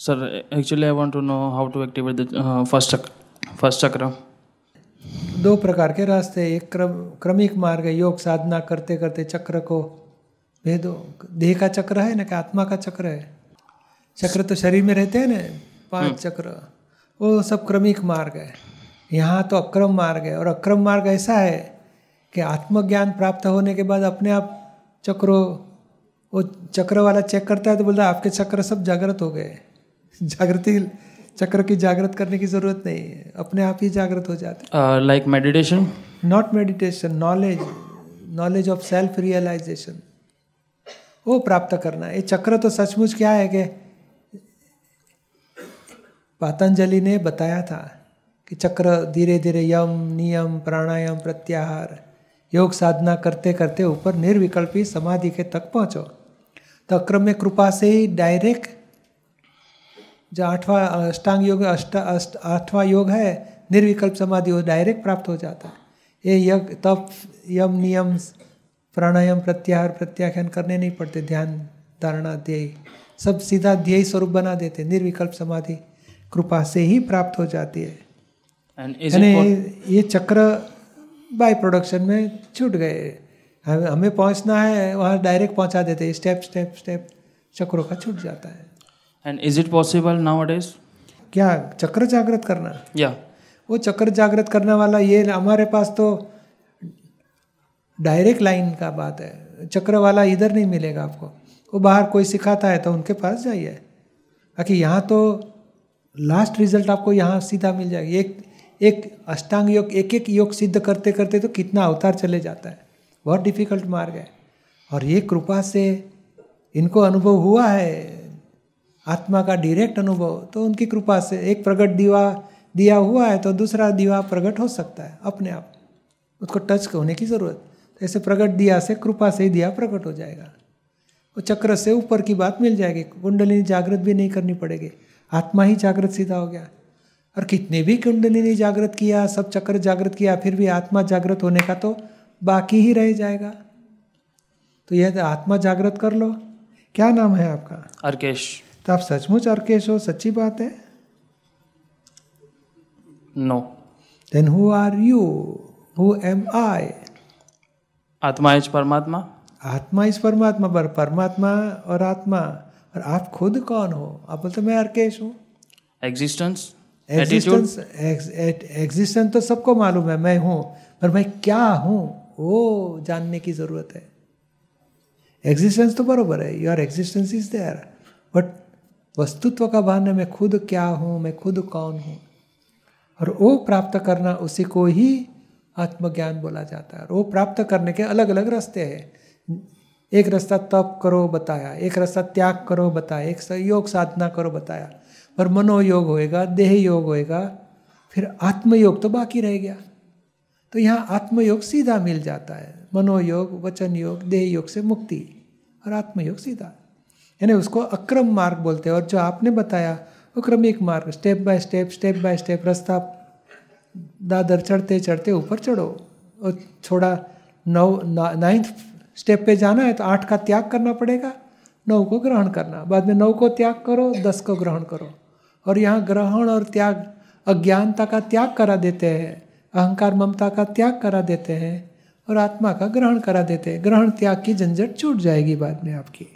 Actually, I want to know how to activate the uh, first chakra. First दो प्रकार के रास्ते एक क्रम क्रमिक मार्ग है योग साधना करते करते चक्र को भेदो देह का चक्र है ना कि आत्मा का चक्र है? चक्र तो शरीर में रहते हैं ना पाँच चक्र वो सब क्रमिक मार्ग है। यहाँ तो अक्रम मार्ग है और अक्रम मार्ग ऐसा है कि आत्मज्ञान प्राप्त होने के बाद अपने आप चक्रों वो चक्र वाला चेक करता है तो बोलता है आपके चक्र सब जागृत हो गए। जागृति चक्र की जागृत करने की ज़रूरत नहीं है। अपने आप ही जागृत हो जाते like meditation not meditation knowledge knowledge of self realisation वो प्राप्त करना ये चक्र तो सचमुच क्या है कि पतंजलि ने बताया था कि चक्र धीरे धीरे यम नियम प्राणायाम प्रत्याहार योग साधना करते करते ऊपर निर्विकल्पी समाधि के तक पहुंचो। तो अक्रम में कृपा से ही डायरेक्ट जो आठवां अष्टांग योग अष्ट अष्ट आठवां योग है निर्विकल्प समाधि वो डायरेक्ट प्राप्त हो जाता है। ये यज्ञ तप यम नियम प्राणायाम प्रत्याहार प्रत्याख्यान करने नहीं पड़ते ध्यान धारणा ध्येय। सब सीधा ध्येय स्वरूप बना देते निर्विकल्प समाधि कृपा से ही प्राप्त हो जाती है। यानी ये चक्र बाय प्रोडक्शन में छूट गए। हमें हमें पहुँचना है वहाँ डायरेक्ट पहुँचा देते हैं स्टेप स्टेप स्टेप चक्रों का छूट जाता है। And is it possible nowadays? क्या चक्र जागृत करना? Yeah. वो चक्र जागृत करने वाला ये हमारे पास तो डायरेक्ट लाइन का बात है। चक्र वाला इधर नहीं मिलेगा आपको। वो बाहर कोई सिखाता है तो उनके पास जाइए। बाकी यहाँ तो लास्ट रिज़ल्ट आपको यहाँ सीधा मिल जाएगा। एक एक अष्टांग योग एक एक योग सिद्ध करते करते तो कितना अवतार चले जाता है। बहुत डिफ़िकल्ट मार्ग है। और ये कृपा से इनको अनुभव हुआ है। आत्मा का डायरेक्ट अनुभव तो उनकी कृपा से एक प्रगट दीवा दिया हुआ है तो दूसरा दीवा प्रगट हो सकता है अपने आप। उसको टच होने की ज़रूरत। तो ऐसे प्रगट दिया से, कृपा से ही दिया प्रकट हो जाएगा। वो चक्र से ऊपर की बात मिल जाएगी। कुंडलिनी जागृत भी नहीं करनी पड़ेगी। आत्मा ही जागृत सीधा हो गया। और कितने भी कुंडलिनी जागृत किया, सब चक्र जागृत किया, फिर भी आत्मा जागृत होने का तो बाकी ही रह जाएगा। तो यह तो आत्मा जागृत कर लो। क्या नाम है आपका? Arkesh. तो आप सचमुच अर्केश हो? सच्ची बात है? No. Then who are you who am I Atma is Paramatma. आत्मा इस परमात्मा पर परमात्मा और आत्मा। और आप खुद कौन हो? आप बोलते मैं अर्केश हूँ। Existence. Attitude. एग्जिस्टेंस एग्जिस्टेंस तो सबको मालूम है मैं हूँ। पर मैं क्या हूँ? वो जानने की ज़रूरत है। एग्जिस्टेंस तो बरोबर है your existence is there but वस्तुत्व का भान है मैं खुद क्या हूँ, मैं खुद कौन हूँ? और वो प्राप्त करना उसी को ही आत्मज्ञान बोला जाता है। और वो प्राप्त करने के अलग अलग रास्ते हैं। एक रास्ता तप करो, बताया। एक रास्ता त्याग करो, बताया। एक योग साधना करो, बताया। पर मनोयोग होएगा देह योग होएगा, फिर आत्मयोग तो बाकी रह गया। तो यहाँ आत्मयोग सीधा मिल जाता है। मनोयोग वचन योग देह योग से मुक्ति और आत्मयोग सीधा। यानी उसको अक्रम मार्ग बोलते हैं। और जो आपने बताया वो क्रमिक मार्ग step by step step by step रास्ता दादर चढ़ते चढ़ते ऊपर चढ़ो। और छोड़ा नौ नाइन्थ स्टेप पे जाना है तो आठ का त्याग करना पड़ेगा, नौ को ग्रहण करना। बाद में नौ को त्याग करो, दस को ग्रहण करो। और यहाँ ग्रहण और त्याग अज्ञानता का त्याग करा देते हैं, अहंकार ममता का त्याग करा देते हैं और आत्मा का ग्रहण करा देते हैं। ग्रहण, त्याग की झंझट छूट जाएगी बाद में आपकी।